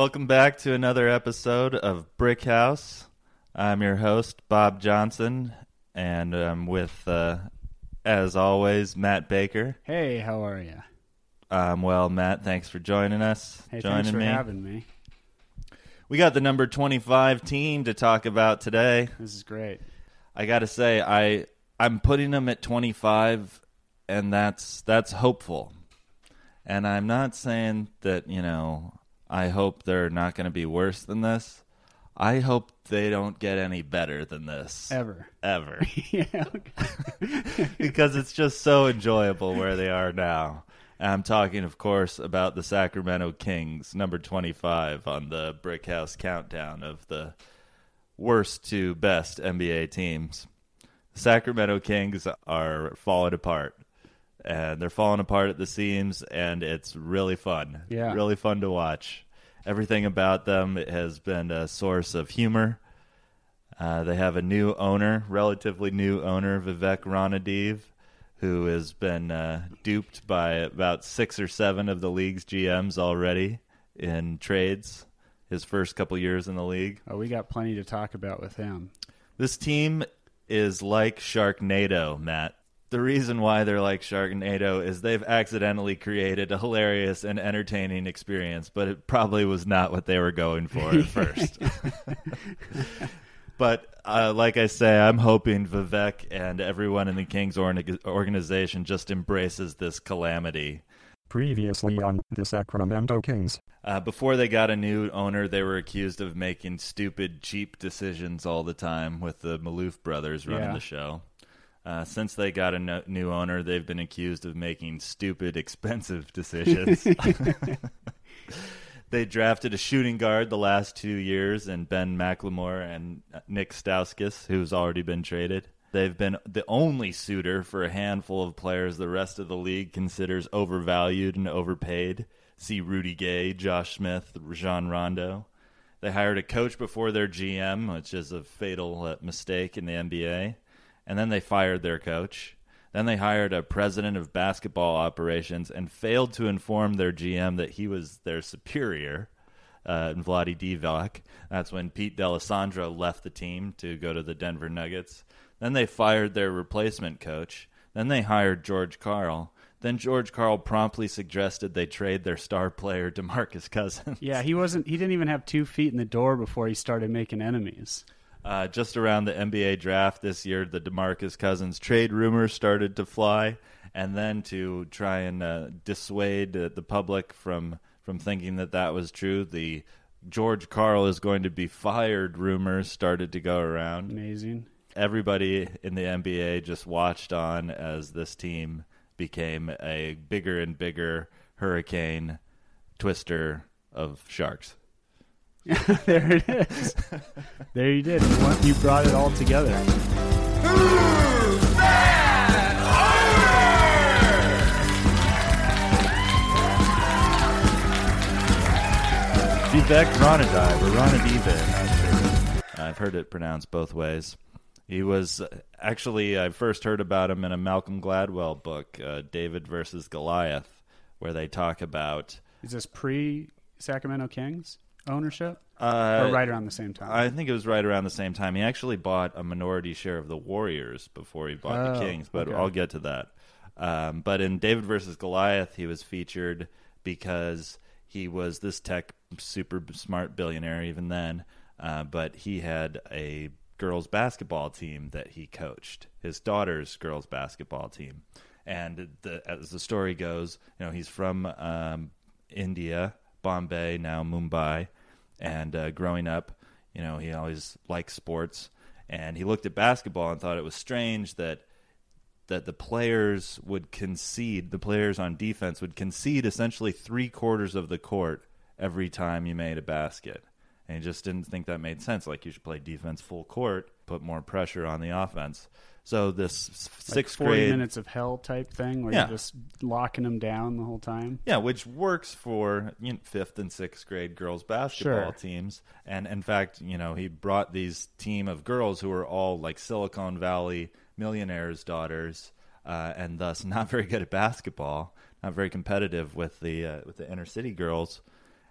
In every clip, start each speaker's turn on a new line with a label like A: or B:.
A: Welcome back to another episode of Brick House. I'm your host, Bob Johnson, and I'm with, uh, as always, Matt Baker.
B: Hey, how are you?
A: Um, well, Matt, thanks for joining us.
B: Hey,
A: joining
B: thanks for
A: me.
B: having me.
A: We got the number 25 team to talk about today.
B: This is great.
A: I got to say, I I'm putting them at 25, and that's that's hopeful. And I'm not saying that you know I hope they're not going to be worse than this. I hope they don't get any better than this
B: Ever.
A: ever
B: yeah.
A: because it's just so enjoyable where they are now. I'm talking, of course, about the Sacramento Kings, number 25 on the Brick House countdown of the worst to best NBA teams. The Sacramento Kings are falling apart. And they're falling apart at the seams, and it's really fun.
B: Yeah.
A: Really fun to watch. Everything about them has been a source of humor. Uh, they have a new owner, relatively new owner, Vivek Ranadive, who has been uh, duped by about six or seven of the league's GMs already in trades. His first couple years in the league.
B: Oh, we got plenty to talk about with him.
A: This team is like Sharknado, Matt. The reason why they're like Sharknado is they've accidentally created a hilarious and entertaining experience, but it probably was not what they were going for at first. but uh, like I say, I'm hoping Vivek and everyone in the Kings org- organization just embraces this calamity.
C: Previously on the Sacramento Kings.
A: Uh, before they got a new owner, they were accused of making stupid, cheap decisions all the time with the Maloof brothers running
B: Yeah.
A: the show. Uh, since they got a no- new owner, they've been accused of making stupid, expensive decisions. they drafted a shooting guard the last two years, and Ben McLemore and uh, Nick Stauskas, who's already been traded. They've been the only suitor for a handful of players the rest of the league considers overvalued and overpaid. See Rudy Gay, Josh Smith, Rajon Rondo. They hired a coach before their GM, which is a fatal uh, mistake in the NBA. And then they fired their coach. Then they hired a president of basketball operations and failed to inform their GM that he was their superior, uh, Vlade Divac. That's when Pete D'Alessandro left the team to go to the Denver Nuggets. Then they fired their replacement coach. Then they hired George Karl. Then George Karl promptly suggested they trade their star player DeMarcus Cousins.
B: Yeah, he wasn't. He didn't even have two feet in the door before he started making enemies.
A: Uh, just around the NBA draft this year, the DeMarcus Cousins trade rumors started to fly, and then to try and uh, dissuade uh, the public from from thinking that that was true, the George Karl is going to be fired rumors started to go around.
B: Amazing.
A: Everybody in the NBA just watched on as this team became a bigger and bigger hurricane twister of sharks.
B: there it is. there you did. You brought it all together.
A: Vivek Ranadive or Ranadive, not sure. I've heard it pronounced both ways. He was actually I first heard about him in a Malcolm Gladwell book, uh, David versus Goliath, where they talk about
B: Is this pre Sacramento Kings ownership,
A: uh,
B: or right around the same time?
A: I think it was right around the same time. He actually bought a minority share of the Warriors before he bought the
B: Oh,
A: Kings, but
B: okay.
A: I'll get to that. Um, but in David versus Goliath, he was featured because he was this tech super smart billionaire even then, uh, but he had a girls basketball team that he coached, his daughter's girls basketball team. And the, as the story goes, you know, he's from um, India, Bombay, now Mumbai, and uh, growing up, you know, he always liked sports, and he looked at basketball and thought it was strange that that the players would concede, the players on defense would concede essentially three quarters of the court every time you made a basket. And he just didn't think that made sense. Like you should play defense full court, put more pressure on the offense. So this
B: Like
A: sixth
B: 40
A: grade,
B: minutes of hell type thing where
A: Yeah.
B: you're just locking them down the whole time.
A: yeah, which works for you know, fifth and sixth grade girls basketball
B: Sure.
A: teams. And in fact, you know, he brought these team of girls who were all like Silicon Valley millionaires' daughters, uh, and thus not very good at basketball, not very competitive with the uh, with the inner city girls.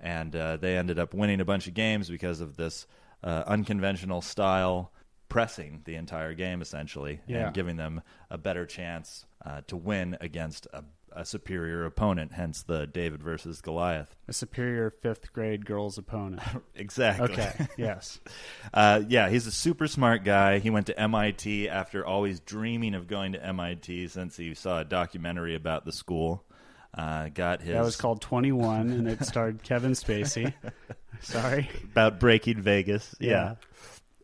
A: And uh, they ended up winning a bunch of games because of this uh, unconventional style pressing the entire game essentially
B: Yeah.
A: and giving them a better chance uh, to win against a, a superior opponent hence the david versus goliath
B: A superior fifth grade girl's opponent.
A: exactly
B: Okay. yes.
A: Uh, yeah, he's a super smart guy. He went to MIT after always dreaming of going to MIT since he saw a documentary about the school. Uh, got his
B: That was called 21, and it starred Kevin Spacey. Sorry.
A: about breaking Vegas.
B: Yeah.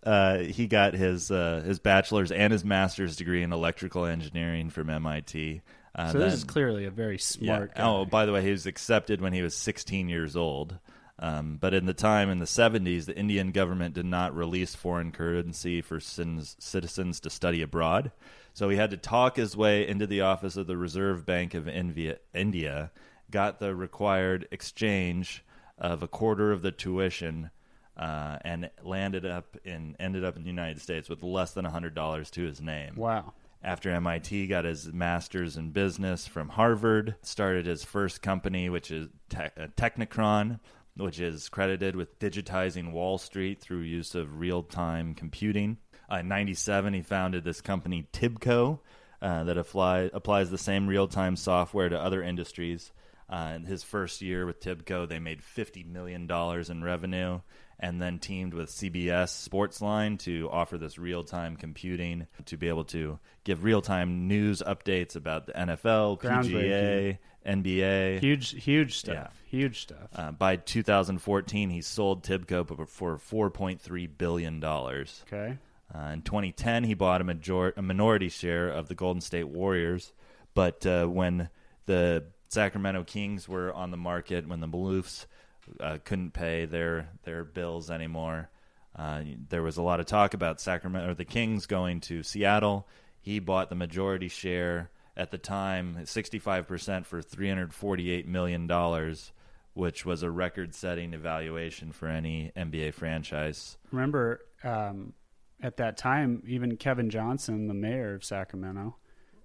A: Yeah. Uh, he got his uh, his bachelor's and his master's degree in electrical engineering from MIT. Uh,
B: So this
A: then-
B: is clearly a very smart
A: yeah.
B: guy.
A: Oh, by the way, he was accepted when he was 16 years old. Um, but in the time in the 70s, the Indian government did not release foreign currency for citizens, citizens to study abroad. So he had to talk his way into the office of the Reserve Bank of India, India got the required exchange of a quarter of the tuition, uh, and landed up in ended up in the United States with less than hundred dollars to his name
B: Wow.
A: after MIT, got his master's in business from Harvard, started his first company, which is Te- uh, Teknekron, which is credited with digitizing Wall Street through use of real time computing. Uh, in 97, he founded this company, Tibco, uh, that apply, applies the same real time software to other industries. Uh, in his first year with Tibco, they made $50 million in revenue and then teamed with CBS Sportsline to offer this real time computing to be able to give real time news updates about the NFL, PGA, NBA.
B: Huge, huge stuff.
A: Yeah.
B: Huge stuff.
A: Uh, by 2014, he sold Tibco for $4.3 billion.
B: okay.
A: Uh, in 2010, he bought a, major- a minority share of the Golden State Warriors. But uh, when the Sacramento Kings were on the market, when the Maloofs uh, couldn't pay their their bills anymore, uh, there was a lot of talk about Sacramento or the Kings going to Seattle. He bought the majority share at the time, 65% for 348 million dollars, which was a record-setting evaluation for any NBA franchise.
B: Remember, um, at that time, even Kevin Johnson, the mayor of Sacramento,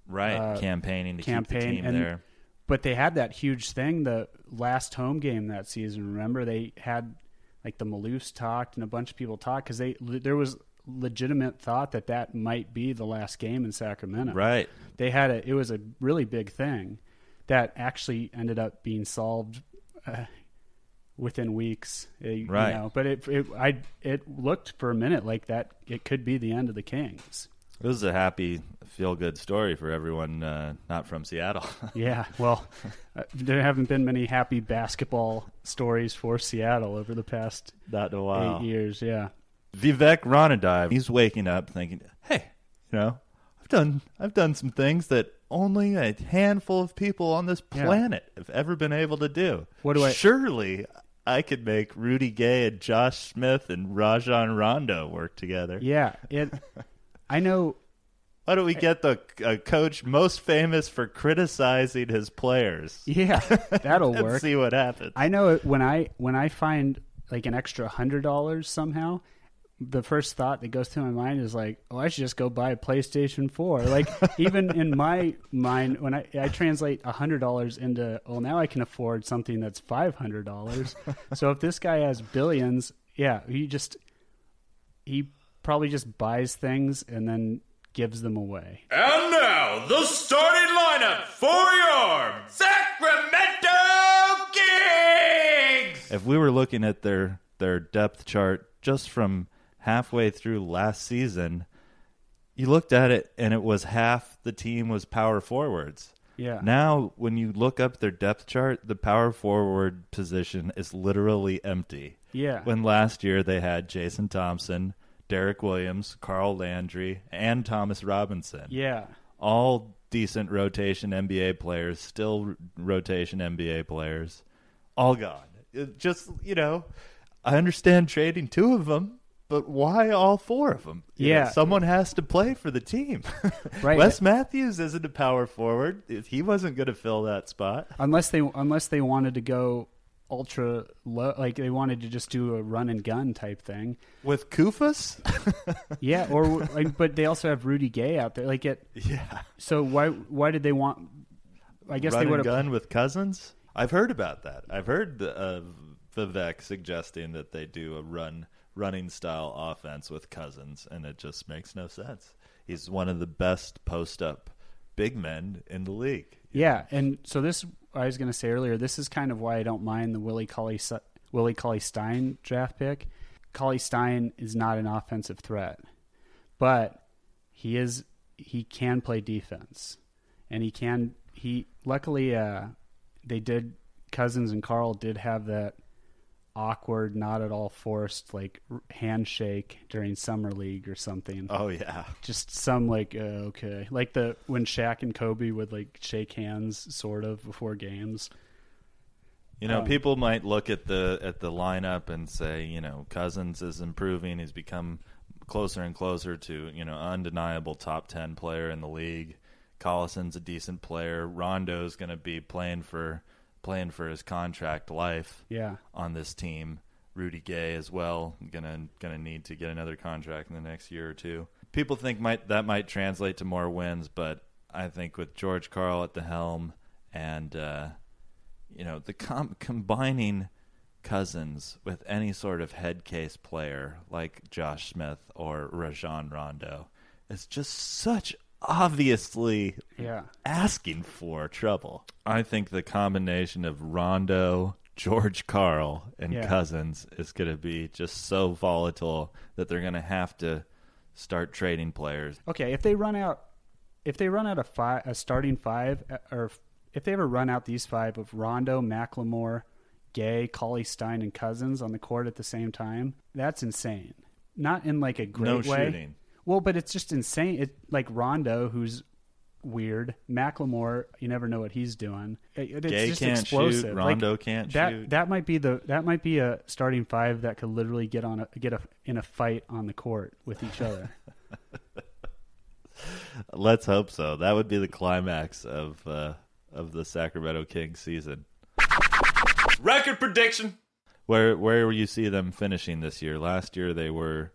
A: Right,
B: uh,
A: campaigning to keep the team
B: and
A: there.
B: But they had that huge thing the last home game that season. Remember, they had like the Maloofs talked and a bunch of people talked because they there was legitimate thought that that might be the last game in Sacramento.
A: Right,
B: They had a it was a really big thing that actually ended up being solved uh, within weeks. uh, you
A: Right.
B: know. But it it I it looked for a minute like that it could be the end of the Kings.
A: It is a happy, feel-good story for everyone uh, not from Seattle.
B: Yeah, well, uh, there haven't been many happy basketball stories for Seattle over the past
A: not a
B: eight years. Yeah,
A: Vivek Ranadive, he's waking up thinking, "Hey, you know, I've done I've done some things that only a handful of people on this
B: Yeah.
A: planet have ever been able to do.
B: What do I-
A: Surely I could make Rudy Gay and Josh Smith and Rajon Rondo work together.
B: yeah. It. I know.
A: Why don't we get the uh, coach most famous for criticizing his players?
B: Yeah, that'll
A: and
B: work.
A: see what happens.
B: I know it when I when I find like an extra hundred dollars somehow. The first thought that goes through my mind is like, oh, I should just go buy a PlayStation Four. Like even in my mind, when I I translate a hundred dollars into, well, now I can afford something that's five hundred dollars. so if this guy has billions, yeah, he just he probably just buys things and then gives them away.
D: And now, the starting lineup for your Sacramento Kings!
A: if we were looking at their their depth chart just from halfway through last season, you looked at it and it was half the team was power forwards.
B: Yeah.
A: Now, when you look up their depth chart, the power forward position is literally empty.
B: Yeah.
A: When last year they had Jason Thompson, Derrick Williams, Carl Landry, and Thomas Robinson
B: yeah.
A: all decent rotation NBA players, still rotation NBA players, all gone. It just you know, I understand trading two of them, but why all four of them? You know,
B: Yeah.
A: someone has to play for the team.
B: Right.
A: Wes Matthews isn't a power forward. He wasn't going to fill that spot.
B: unless they unless they wanted to go ultra low like they wanted to just do a run and gun type thing
A: With Kufas?
B: yeah or like, but they also have rudy gay out there like it
A: yeah.
B: so why why did they want i guess
A: Run
B: they would
A: and
B: have
A: gun with Cousins? I've heard about that. I've heard uh, Vivek suggesting that they do a run running style offense with Cousins, and it just makes no sense. He's one of the best post up big men in the league.
B: Yeah, and so this I was going to say earlier. This is kind of why I don't mind the Willie Cauley Willie Cauley Stein draft pick. Cauley Stein is not an offensive threat, but he is. He can play defense, and he can. He luckily uh, they did Cousins and Karl did have that awkward, not at all forced like handshake during summer league or something.
A: Oh yeah,
B: just some like uh, okay, like the when Shaq and Kobe would like shake hands sort of before games.
A: You know,
B: Um,
A: people might look at the at the lineup and say, you know, Cousins is improving. He's become closer and closer to you know undeniable top ten player in the league. Collison's a decent player. Rondo's going to be playing for playing for his contract life
B: Yeah,
A: on this team. Rudy Gay as well gonna gonna need to get another contract in the next year or two. People think might that might translate to more wins, but I think with George Karl at the helm and uh, you know the com- combining Cousins with any sort of head case player like Josh Smith or Rajon Rondo is just such obviously
B: yeah.
A: asking for trouble. I think the combination of Rondo, George Karl, and
B: Yeah.
A: Cousins is going to be just so volatile that they're going to have to start trading players.
B: Okay, if they run out, if they run out a five, a starting five, uh, or if they ever run out these five of Rondo, McLemore, Gay, Cauley Stein, and Cousins on the court at the same time, that's insane. Not in like a great
A: No
B: way.
A: shooting.
B: Well, but it's just insane. It like Rondo, who's weird. McLemore, you never know what he's doing. It- it's
A: Gay
B: just
A: can't
B: explosive.
A: shoot.
B: Like,
A: Rondo can't
B: that,
A: shoot.
B: That might be the that might be a starting five that could literally get on a get a in a fight on the court with each other.
A: Let's hope so. That would be the climax of uh, of the Sacramento Kings season.
D: Record prediction.
A: Where where will you see them finishing this year? Last year they were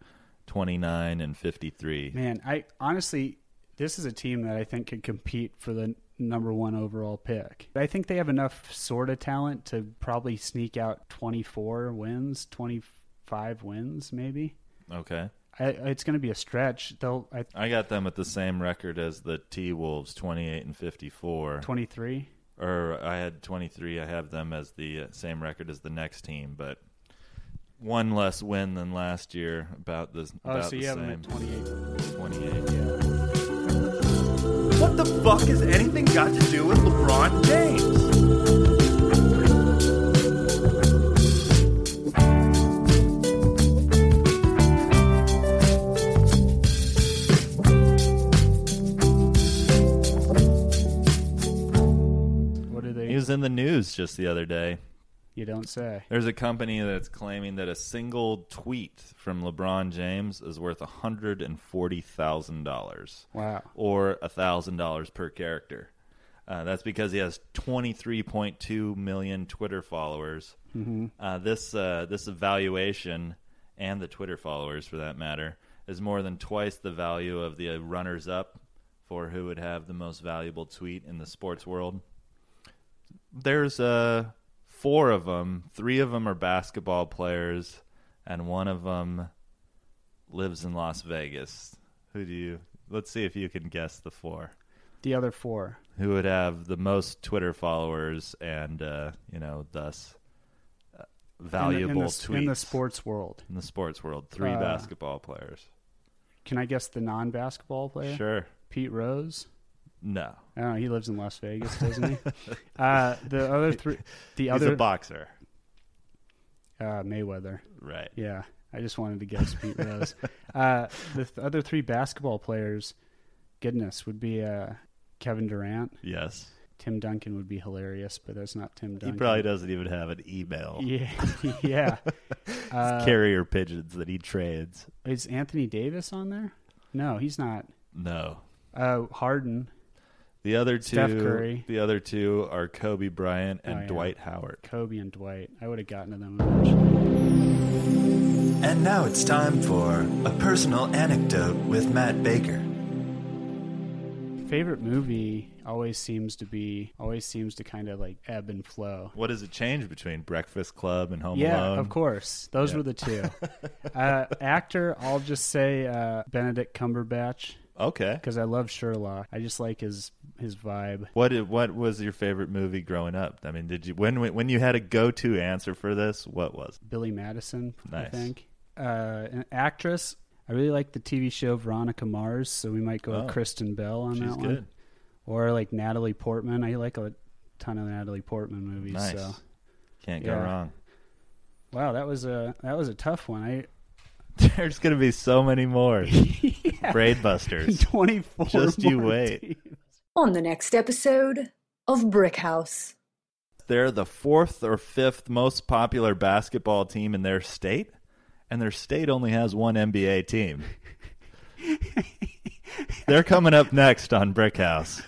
A: twenty nine and fifty three.
B: Man, I honestly, this is a team that I think could compete for the number one overall pick. I think they have enough sort of talent to probably sneak out 24 wins, 25 wins, maybe.
A: Okay.
B: I, it's going to be a stretch. They'll I,
A: I got them at the same record as the T Wolves, twenty eight and fifty four.
B: 23.
A: or I had 23. I have them as the uh, same record as the next team, but one less win than last year. About the
B: Oh,
A: about
B: so
A: the
B: you have
A: same.
B: them at 28.
A: 28.
D: What the fuck has anything got to do with LeBron James?
B: What do they?
A: He was in the news just the other day.
B: You don't say.
A: There's a company that's claiming that a single tweet from LeBron James is worth $140,000
B: Wow.
A: or $1,000 per character. Uh, that's because he has 23.2 million Twitter followers.
B: Mm-hmm.
A: Uh, this uh, this evaluation and the Twitter followers, for that matter, is more than twice the value of the runners up for who would have the most valuable tweet in the sports world. There's uh, four of them. Three of them are basketball players, and one of them lives in Las Vegas. Who do you? Let's see if you can guess the four.
B: The other four.
A: Who would have the most Twitter followers and uh, you know thus uh,
B: In the-
A: valuable
B: in the,
A: tweets
B: in the sports world.
A: in the sports world? Three
B: Uh,
A: basketball players.
B: Can I guess the non-basketball player?
A: Sure.
B: Pete Rose.
A: No.
B: I. He lives in Las Vegas, doesn't he? uh, the other three. The
A: He's
B: other
A: a boxer.
B: uh, Mayweather.
A: Right.
B: Yeah, I just wanted to guess Pete Rose. uh, the th- other three basketball players, goodness, would be uh, Kevin Durant.
A: Yes.
B: Tim Duncan would be hilarious, but that's not Tim Duncan.
A: He probably doesn't even have an email.
B: Yeah, yeah. Uh,
A: Carrier pigeons that he trades.
B: is Anthony Davis on there? No, he's not.
A: No.
B: Uh, Harden,
A: The other two
B: Steph Curry.
A: The other two are Kobe Bryant and
B: Oh, yeah.
A: Dwight Howard.
B: Kobe, and Dwight. I would have gotten to them eventually.
E: And now it's time for a personal anecdote with Matt Baker.
B: favorite movie always seems to be always seems to kind of like ebb and flow.
A: What does it change between Breakfast Club and Home
B: yeah,
A: Alone?
B: of course. Those
A: Yeah.
B: were the two. uh, actor, I'll just say uh, Benedict Cumberbatch
A: Okay.
B: because I love Sherlock. I just like his his vibe.
A: What did- what was your favorite movie growing up? I mean, did you when when you had a go to answer for this? What was?
B: Billy Madison, I
A: Nice.
B: think. Uh, an actress, I really like the TV show Veronica Mars, so we might go
A: Oh.
B: with Kristen Bell on that one.
A: good.
B: Or like Natalie Portman. I like a ton of Natalie Portman movies.
A: Nice.
B: So
A: Can't go
B: Yeah.
A: wrong.
B: wow, that was a that was a tough one. I
A: There's gonna be so many more. Braid Busters.
B: twenty four.
A: Just you wait.
E: On the next episode of Brick House.
A: They're the fourth or fifth most popular basketball team in their state, and their state only has one NBA team. They're coming up next on Brick House.